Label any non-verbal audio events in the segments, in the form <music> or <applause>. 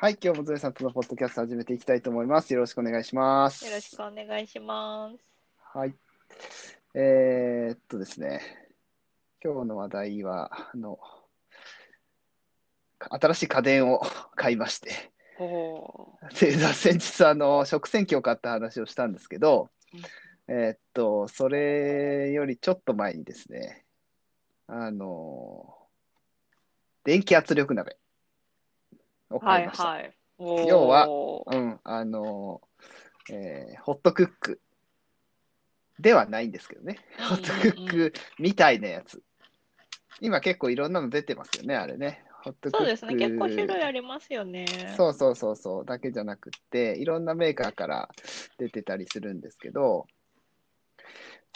はい、今日もゾエさんとのポッドキャスト始めていきたいと思います。よろしくお願いします。よろしくお願いします。はい。えー、っとですね、今日の話題は、あの、新しい家電を <laughs> 買いまして、で、先日、あの、食洗機を買った話をしたんですけど、えーっと、それよりちょっと前にですね、あの、電気圧力鍋をー。はい買いました。はい。おー要はうん、あの、えーホットクックではないんですけどね。うんホットクックみたいなやつ。今結構いろんなの出てますよね、あれね。ホットクック。そうですね。結構種類ありますよね。そうそうそうそう、だけじゃなくって、いろんなメーカーから出てたりするんですけど、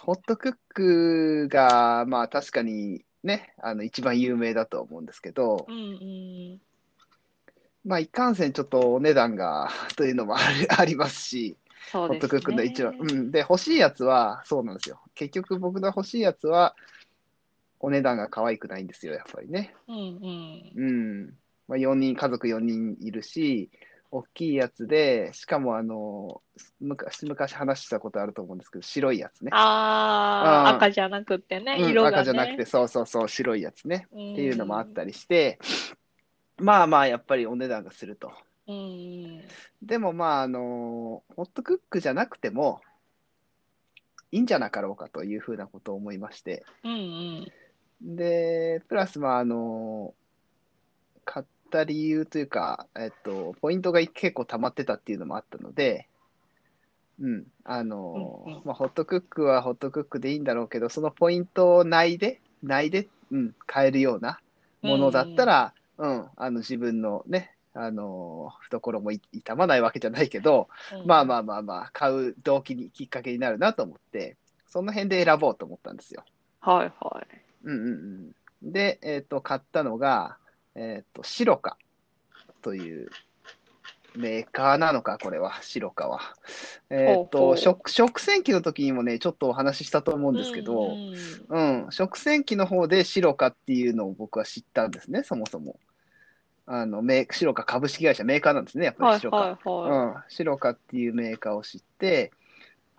ホットクックが、まあ確かにね、あの一番有名だと思うんですけどう、んうん。まあいかんせんちょっとお値段が <laughs> というのもあり <laughs> ありますし、そう。ホットクックの一番、うん。で、欲しいやつは、そうなんですよ。結局僕の欲しいやつは、お値段が可愛くないんですよ、やっぱりね。うんうん。うん。まあ、4人、家族4人いるし、大きいやつで、しかもあの、昔、昔話したことあると思うんですけど、白いやつね。ああ、うん赤じゃなくてね、うん色がね。赤じゃなくて、そうそうそう、白いやつね。っっていうのもあったりして、まあまあ、やっぱりお値段がすると。うんうん。でもまあ、あの、ホットクックじゃなくても、いいんじゃなかろうかというふうなことを思いまして、うんうん。で、プラス、まあ、あの、買った理由というか、えっと、ポイントが結構溜まってたっていうのもあったので、うん、あの、うんうんまあ、ホットクックはホットクックでいいんだろうけど、そのポイント内で、内で、うん、買えるようなものだったら、うん、あの、自分のね、あの、懐もい痛まないわけじゃないけど、まあまあ。あまあまあ、買う動機に、きっかけになるなと思って、その辺で選ぼうと思ったんですよ。はいはい。うんうんうん。で、えっ、と、買ったのが、えっ、と、シロカというメーカーなのか、これは、シロカは。えっ、ほうほと、う食、食洗機の時にもね、ちょっとお話ししたと思うんですけど、うんうんうん、食洗機の方でシロカっていうのを僕は知ったんですね、そもそも。あの、メーシロカ株式会社、メーカーなんですね、やっぱはいりシロカ。はいはうん、シロカっていうメーカーを知って、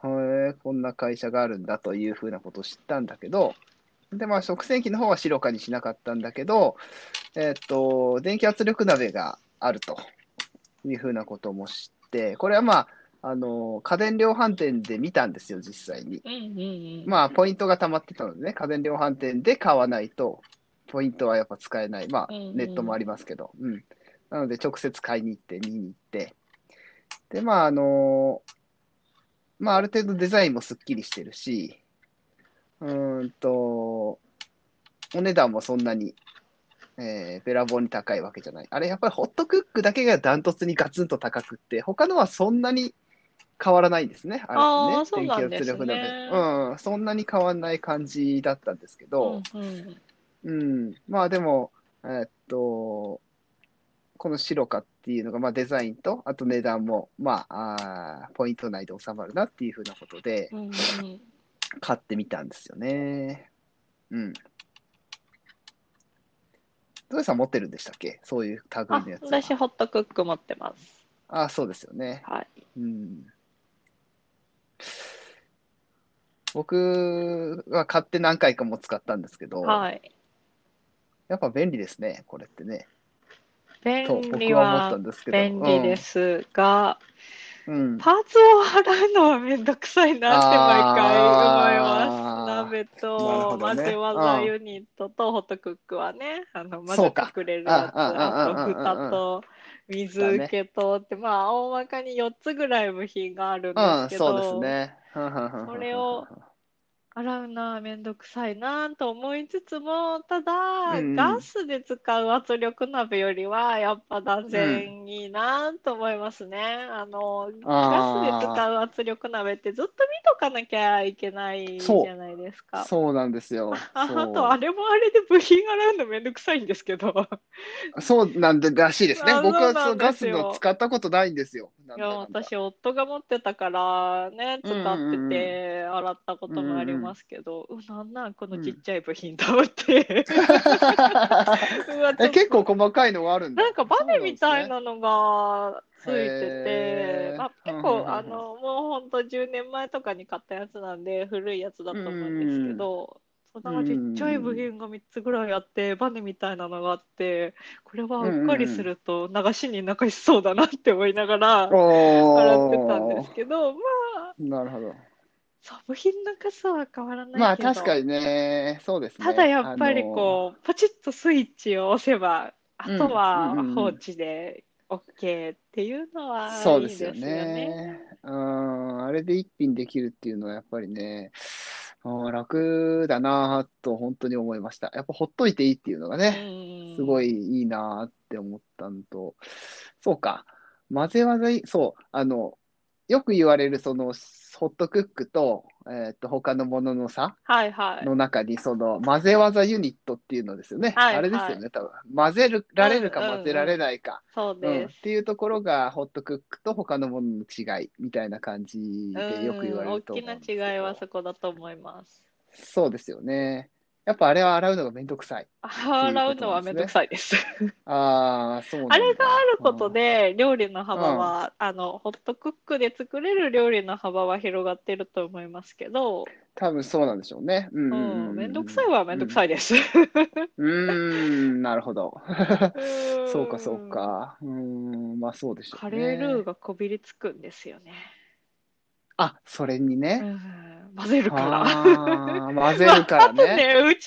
へえこんな会社があるんだというふうなことを知ったんだけど、で、まあ、食洗機の方はシロカにしなかったんだけど、えっと、電気圧力鍋があるというふうなことも知って、これはまあ、あの、家電量販店で見たんですよ、実際に。い。うんうんうん。まあ、ポイントが溜まってたのでね、家電量販店で買わないと、ポイントはやっぱ使えない。まあ、うんうんネットもありますけど。うん。なので、直接買いに行って、見に行って。で、まあ、あのまあ、ある程度デザインもすっきりしてるし、うーんと、お値段もそんなに、えーべらぼうに高いわけじゃない。あれ、やっぱりホットクックだけがダントツにガツンと高くって、他のはそんなに変わらないんですね。あれね。そうなんですね電気圧力鍋。うん、そんなに変わらない感じだったんですけど、うんうんうん、まあでも、えーっと、このシロカっていうのが、まあデザインと、あと値段も、まあ、あーポイント内で収まるなっていうふうなことで、うんうん。買ってみたんですよね。うん。ゾエさん持ってるんでしたっけ？そういう類あのやつは。私、ホットクック持ってます。あ、そうですよね。はい。うん。僕は買って何回かも使ったんですけど、はい。やっぱ便利ですね、これってね。便と僕利は思っはたんですけど。便利ですが、うん。うん。パーツを洗うのはめんどくさいなって毎回思います。あー鍋なるとほどね混ぜ技ユニットとホットクックはね、あの混ぜそうかてくれるやつ、ああああと蓋と水受けとって、まあ大まかに4つぐらい部品があるんうん、ですけそうですど、ね。それを洗うのはめんどくさいなと思いつつも、ただ、うんガスで使う圧力鍋よりは、やっぱ断然いいなと思いますね。あの、あーガスで使う圧力鍋ってずっと見とかなきゃいけないじゃないですか。そうなんですよ。あと、あれもあれで部品洗うのめんどくさいんですけど。そうなんでらしいですね。あ僕はそうなんそうガスの使ったことないんですよ。いや、私、夫が持ってたからね、使うんうんうんってて、洗ったこともありますけど、うなんなん、このちっちゃい部品と思って。<laughs> 結構細かいのがあるんだ。なんかバネみたいの。なのがついてて、まあ、結うんうんうん構、あの、もう本当10年前とかに買ったやつなんで、古いやつだと思うんですけど、そんなちっちゃい部品が3つぐらいあって、バネみたいなのがあって、これはうっかりすると流しに流しそうだなって思いながらお洗ってたんですけど、まあ、なるほど。そう、部品の数は変わらないけど、まあ確かにね、そうですね。ただやっぱりう。こう、ポチッとスイッチを押せば、あとは放置で OK っていうのはそうですすよね。。うん、あれで一品できるっていうのはやっぱりね、うん楽だなと本当に思いました。やっぱほっといていいっていうのがね、すごい。いいいなって思ったのと、そうか、混ぜ技い、そう、あの、よく言われるそのホットクックと、えっと、他のものの差はいはい。の中に、その混ぜ技ユニットっていうのですよね。はいあれですよね、多分。混ぜるられるかうんうんうん混ぜられないか。そううん、です。っていうところが、ホットクックと他のものの違いみたいな感じでよく言われうんると思うん大きですけどな違いはそこだと思います。そうですよね。やっぱあれは洗うのがめんどくさい。洗うのはめんどくさいです。<laughs> ああ、そうなんだあれがあることで、料理の幅は、あの、ホットクックで作れる料理の幅は広がってると思いますけど、多分そうなんでしょうね。うんううんうんん、めんどくさいはめんどくさいです。うーん、なるほど。うんそうか、そうか。うーん、まあそうでしょうカね。レールーがこびりつくんですよね。あ、それにうね。ん、混ぜるから。混ぜるからね。<laughs> ね、うち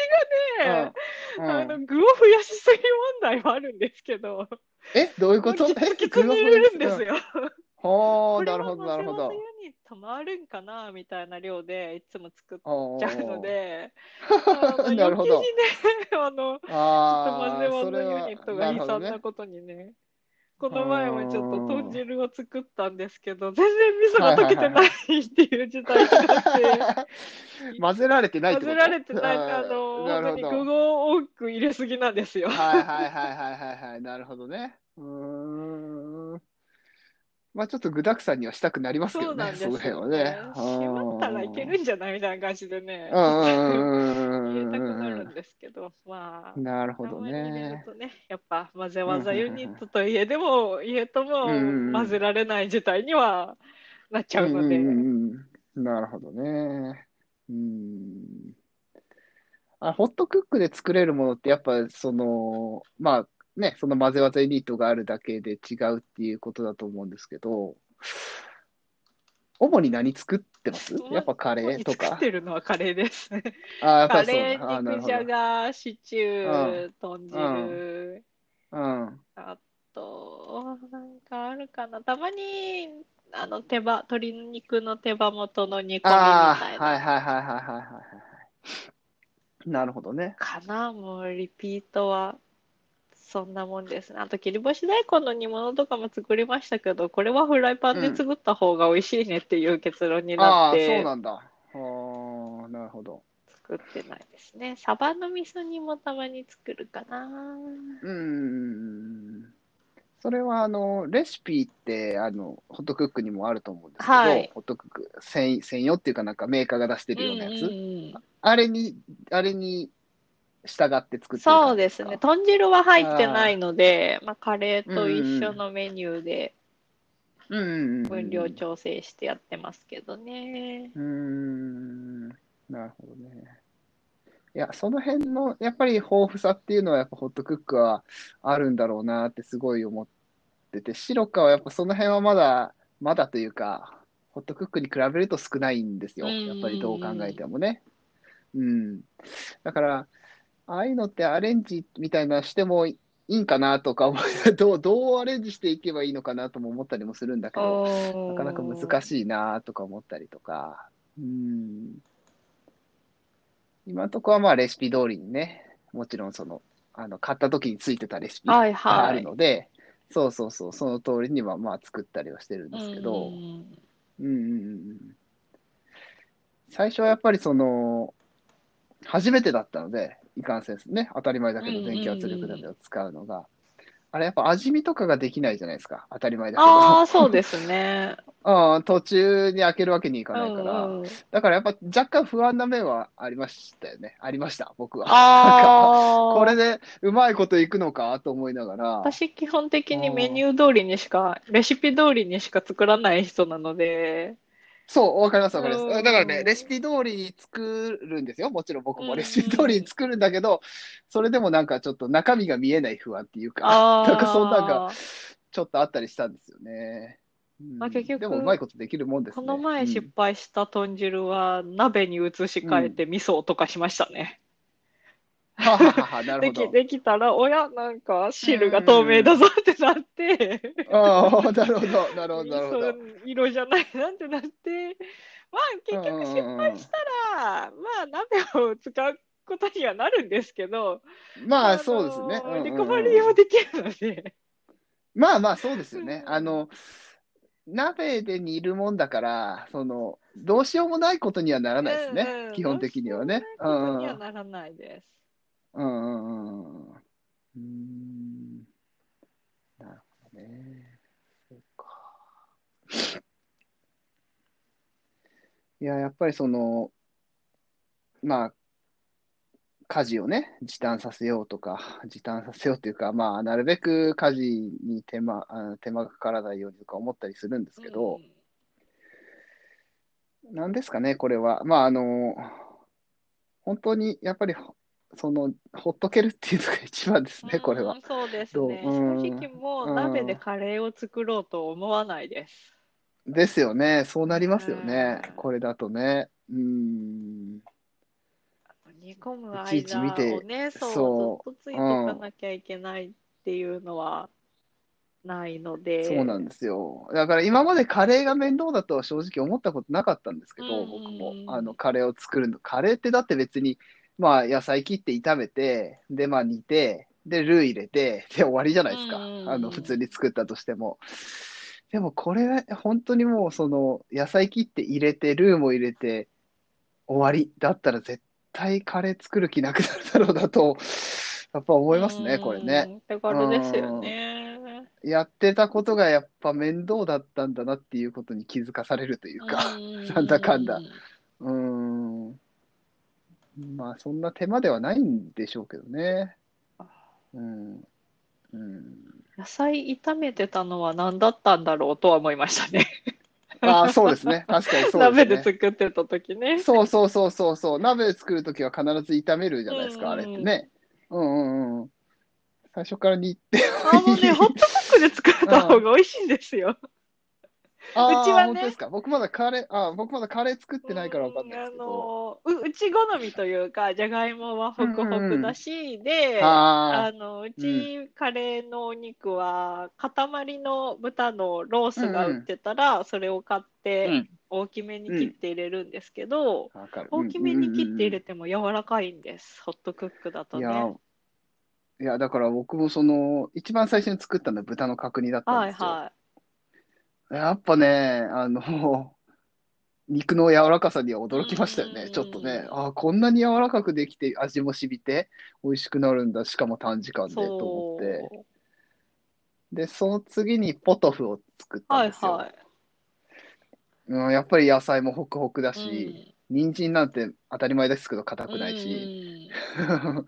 がね、うんあの、うん、具を増やしすぎ問題はあるんですけど、え、どういうこと？え、きつに入れるんですよ。よ。ほー、これはなるほど、なるほど混ぜ。技ユニット回るんかなみたいな量でいつも作っおちゃうので、ー <laughs> なるほど <laughs> あの、ちょっとあ混ぜー、それは、技ユニットが悲惨な。ことにね。この前もちょっと豚汁を作ったんですけど、全然味噌が溶けてないっていう事態になって、<laughs> 混ぜられてない混ぜられてない、あの。本当に具を多く入れすぎなんですよ。はいはいはいはいはいはい。なるほどね。うーん。まあちょっと具沢山にはしたくなりますけどね、そうなんですその辺よはね。しまったらいけるんじゃない？みたいな感じでね、うんうんうん入れうんたくなんうんですけど、まあん。、なるほどね。とね、やっぱ混ぜ技ユニットといえでも、いえとも混ぜられない事態にはなっちゃうので、うんうんうんなるほどね。うん。あ、ホットクックで作れるものって、やっぱその、まあね、その混ぜ技ユニットがあるだけで違うっていうことだと思うんですけど、主に何作ってます？やっぱカレーとか？作ってるのはカレーです。<laughs> あ、カレー、肉じゃ。が、シチュー、豚汁、うん。あと、なんかあるかな。たまに、あの、手羽、鶏肉の手羽元の煮込みみたいな。はいはいはいはいはいはいはい。なるほどね。かな、もうリピートは。そんなもんですね。あと、切り干し大根の煮物とかも作りましたけど、これはフライパンで作った方が美味しいねっていう結論になああ、そうって、なんだ。ああ、なるほど。作ってないですね。サバの味噌煮もたまに作るかな。うーん。それは、あの、レシピって、あの、ホットクックにもあると思うんですけど、はいホットクック専専用っていうかなんかメーカーが出してうんるようなやつ。うんあれに、あれに従って作ってるそうですね。か豚汁は入ってないので、まあ、カレーと一緒のメニューで。分量調整してやってますけどね。うーん、なるほどね。いや、その辺の、やっぱり豊富さっていうのは、やっぱホットクックはあるんだろうなってすごい思ってて、シロカはやっぱその辺はまだ、まだというか、ホットクックに比べると少ないんですよ。うんやっぱりどう考えてもね。うん。だから、ああいうのってアレンジみたいなしてもいいんかなとか思い、<laughs> どう、どうアレンジしていけばいいのかなとも思ったりもするんだけど、なかなか難い。しいなとか思ったりとか。うん。今のところはまあレシピ通りにね、もちろんその、あの、買った時についてたレシピはいがあはい。るので、そうそうそう、その通りにはまあ作ったりはしてるんですけど、うんうんうんうんうん。最初はやっぱりその、初めてだったので、いかんせんですね、当たり前だけど電気圧力鍋を使うのが、あれやっぱ味見とかができないじゃないですか。当たり前だけど。ああ、そうですね。<laughs> うん、途中に開けるわけにいかないから。うんうんだからやっぱ若干不安な面はありましたよね。ありました、僕は。ああ。これでうまいこといくのかと思いながら。私基本的にメニュー通りにしか、レシピ通りにしか作らない人なので、そう、わかります、わかります。うんだからね、レシピ通りに作るんですよ。もちろん僕うんもレシピ通りに作るんだけど、それでもなんかちょっと中身が見えない不安っていうか。なんかそんなんがちょっとあったりしたんですよね。うんまあ結局でもうまいことできるもんですね。この前うん失敗した豚汁は鍋に移し替えて味噌を溶かしましたね。はははは、なるでき、ほど。できたら、おや、なんか汁が透明だぞってなって、ああ、なるほど、なるほど、なるほど。色じゃないなってなって、まあ結局失敗したら、まあ鍋を使うことにはなるんですけど、まあ、のそうですね。リカバリーもできるので。まあまあ、そうですよね。うんあの、鍋で煮るもんだから、その、どうしようもないことにはならないですね。うんうん基本的にはね。うどうしようもないことにはならないです。うんうんうんうん。うーん。なるほどね。そうか。いや、やっぱりその、まあ、家事をね、時短させようとか、時短させようというか、まあ、なるべく家事に手間、あ手間がかからないようにとか思ったりするんですけど、なんですかね、これは。まあ、あの、本当にやっぱり、その、ほっとけるっていうのが一番ですね、これはうん。そうですね。うん正直もううん鍋でカレーを作ろうと思わないです。ですよね。そうなりますよねうん。これだとね。うーん。煮込むいちいち見間てをね、そう、そうずっとついとかなきゃいけないっていうのはないので。そうなんですよ。だから今までカレーが面倒だとは正直思ったことなかったんですけど、うん僕も。あの、カレーを作るの。カレーってだって別に、まあ野菜切って炒めて、で、まあ煮て、で、ルー入れて、で、終わりじゃないですか。うんあの、普通に作ったとしても。でもこれ、本当にもうその、野菜切って入れて、ルーも入れて、終わりだったら絶対カレー作る気なくなるだろうなと、やっぱ思いますね、これね。うん。手軽ですよね。やってたことがやっぱ面倒だったんだなっていうことに気づかされるというか、なんだかんだうーん。まあ、そんな手間ではないんでしょうけどね。うん。うん。野菜炒めてたのは何だったんだろうとは思いましたね。ああ、そうですね。確かにそう鍋でね。です作ってた時ね。そうそうそうそうそう。鍋作るときは必ず炒めるじゃないですか、あうんうんれってね。うんうんうん。最初から煮って。あのね、ホットクックで作った方が美味しいんですよ。ああ、うちはね本当ですか？僕まだカレー、あー僕まだカレー作ってないからわかんないですけうんど。あのううち好みというか、じゃがいもはホクホクだし、で、ああのうちカレーのお肉は塊の豚のロースが売ってたら、それを買っあ、てうん。大きめに切って入れるんですけど、わかる。大きめに切って入れて。ても柔らかいんです、ホットクックだといやね。、いや、だから僕もその、一番最初に作ったのは豚の角煮だったんですよ。はいはやっぱね、あの、<laughs> 肉の柔らかさには驚きましたよね。うんちょっとね、あこんなに柔らかくできて味も染みて美味しくなるんだ。しかも短時間い。でと思そって。う。で、その次にポトフを作ったはいんですよ。はうん、やっぱり野菜もホクホクだい。し、人参なんて当たり前ですけど硬うんくないし。うん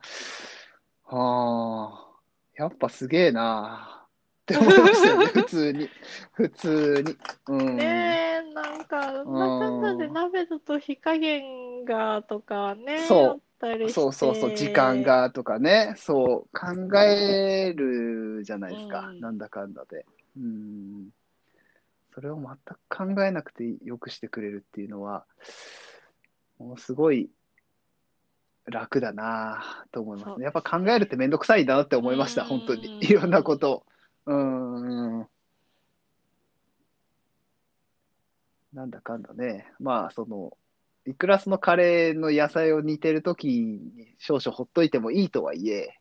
は <laughs> あ、やっぱすげえなって思いましたよね、普通に。普通に。うん。ねえ、なんか、なんだかんだでうん鍋だと火加減がとかね、そうあったりして。そうそうそう、時間。がとかね、そう、考えるじゃないですか、うんなんだかんだで。うん。それを全く考えなくてよくしてくれるっていうのは、もうすごい楽だなと思いますね。やっぱ考えるってめんどくさいんだなって思いました、うん本当に。いろんなことを。うん。なんだかんだね。まあ、その、いくらそのカレーの野菜を煮てるときに少々ほっといてもいいとはいえ、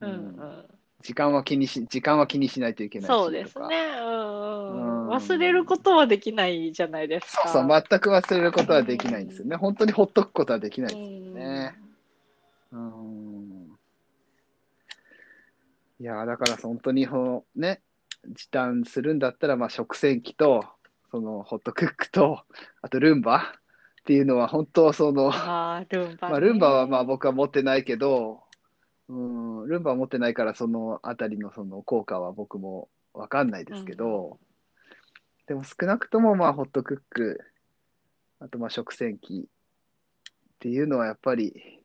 うんうん。時間は気にし、時間は気にしないといけないしそうですね。うんうんうん忘れることはできないじゃないですか。そうそう、全く忘れることはできないんですよね。本当にほっとくことはできないですよね。うん。いやーだから本当にほね、時短するんだったら、まあ、食洗機と、そのホットクックと、あとルンバっていうのは本当その、ああ、ルンバ、ね。まあ、ルンバはまあ僕は持ってないけど、うん、ルンバは持ってないからそのあたりのその効果は僕もわかんないですけど、でも少なくともまあホットクック、あとまあ食洗機っていうのはやっぱり、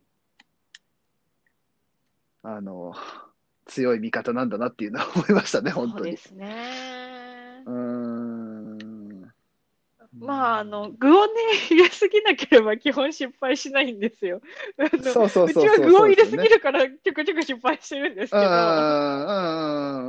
あの、強い味方なんだなっていうのは思いましたね、本当にそうで。すね。うーん。まあ、あの、具をね、入れすぎなければ基本失敗しないんですよ。<laughs> そうそうそうちは具を入れすぎるから、ちょくちょく失敗してるんですけうんど。うん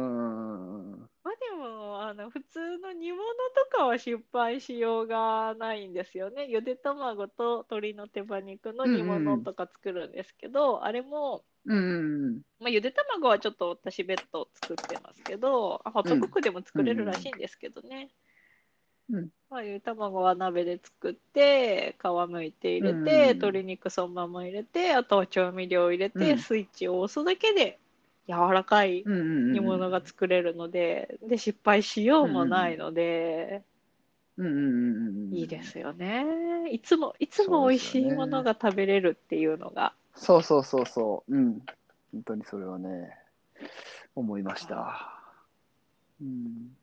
うんまあでも、あの、普通の煮物とかは失敗しようがないんですよね。ゆで卵と鶏の手羽肉の煮物とか作るんですけど、あれも、うんうんまあ、ゆで卵はちょっと私別途作ってますけど、あホットクックでも作れるらしいんですけどね。うんまあ、ゆで卵は鍋で作って、皮むいて入れて、うん鶏肉そのまま入れて、あとは調味料を入れて、うんスイッチを押すだけで柔らかい煮物が作れるので、で、失敗しようもないので、うんうんうんうんいいですよね。いつも、いつも美味しいものが食べれるっていうのが。そうそうそうそう。うん。本当にそれはね、思いました。うん。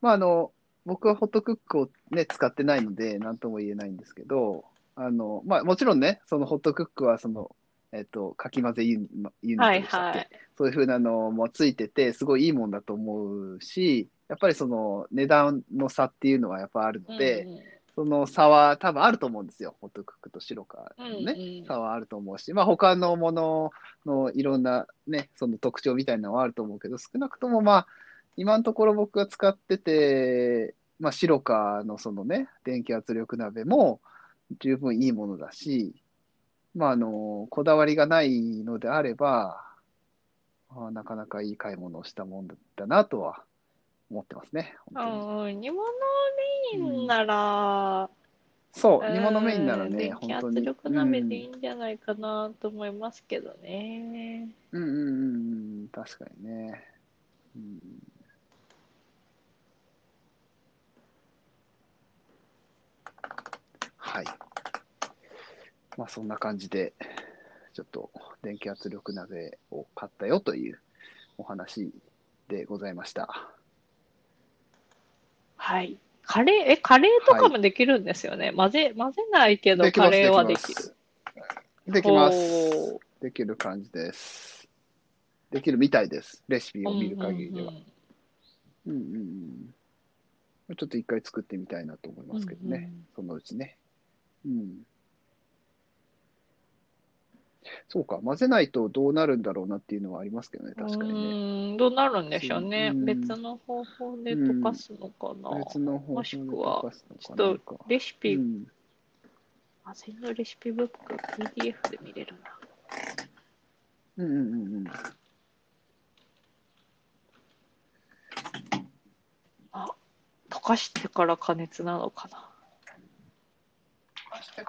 まあ、あの、僕はホットクックをね、使ってないので、なんとも言えないんですけど、あの、まあ、もちろんね、そのホットクックは、その、えっと、かき混ぜユニユニットはいでしたっけ、はい。そういうふうなのもついてて、すごいいいもんだと思うし、やっぱりその値段の差っていうのはやっぱあるので、うんうんその差は多分あると思うんですよ。ホットクックと白かのね、うんうん差はあると思うし、まあ他のもののいろんなね、その特徴みたいなのはあると思うけど、少なくともまあ、今のところ僕が使ってて、まあ白かのそのね、電気圧力鍋も十分いいものだし、まああの、こだわりがないのであれば、まあ、なかなかいい買い物をしたもんだなとは思ってますね。本当にうん、煮物メインなら、そう、煮物メインならね、うん電気圧本当に。力鍋でいいんじゃないかなと思いますけどね。うんうんうんうんうん、確かにね。うん、はい。まあそんな感じで、ちょっと電気圧力鍋を買ったよというお話でございました。はい。カレー、え、カレーとかもできるんですよね？混ぜ、混ぜないけど、カレーはででききる。できます。できる感じです。できるみたいです。レシピを見る限りでは。うんうんうんうんうん。ちょっと一回作ってみたいなと思いますけどね。うんうんそのうちね。うん。そうか、混ぜないとどうなるんだろうなっていうのはありますけどね、確かにね。うーん、どうなるんでしょうね。うん別の方法で溶かすのかな。別の方法もでしくは溶かすのかちょっとレシピ、うん混ぜのレシピブック、PDF で見れるな。うんうんうんうん。あ、溶かしてから加熱なのかな。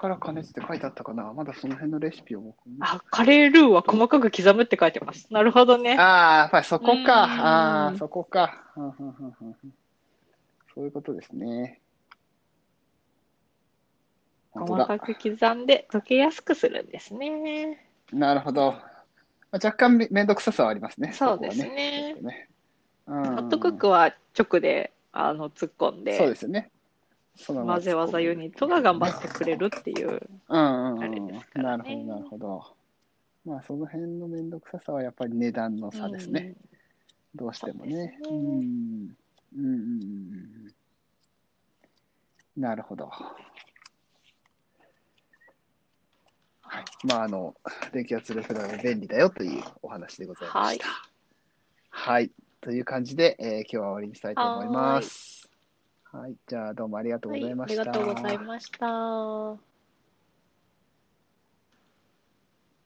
から加熱って書いてあったかな？まだその辺のレシピをあ、カレールーは細かく刻むって書いてます。なるほどね。ああ、やっぱりそこか。うんああ、そこか。そういうことですね。細かく刻んで溶けやすくするんですね。なるほど。まあ若干めめんどくささはありますね。そうですねね。ホットクックは直であの突っ込んそうでですよね。そのまま混ぜ技ユニットが頑張ってくれるっていう。うんうんあれうんなるほど、なるほど。まあ、その辺のめんどくささはやっぱり値段の差ですね。どうしてもね。そうん。うんうんうんうん。なるほど。はい。まあ、あの、電気圧力鍋便利だよというお話でございました。はい。という感じで、えー今日は終わりにしたいと思います。はい。じゃあ、どうもありがとう、ございました。ありがとうございました。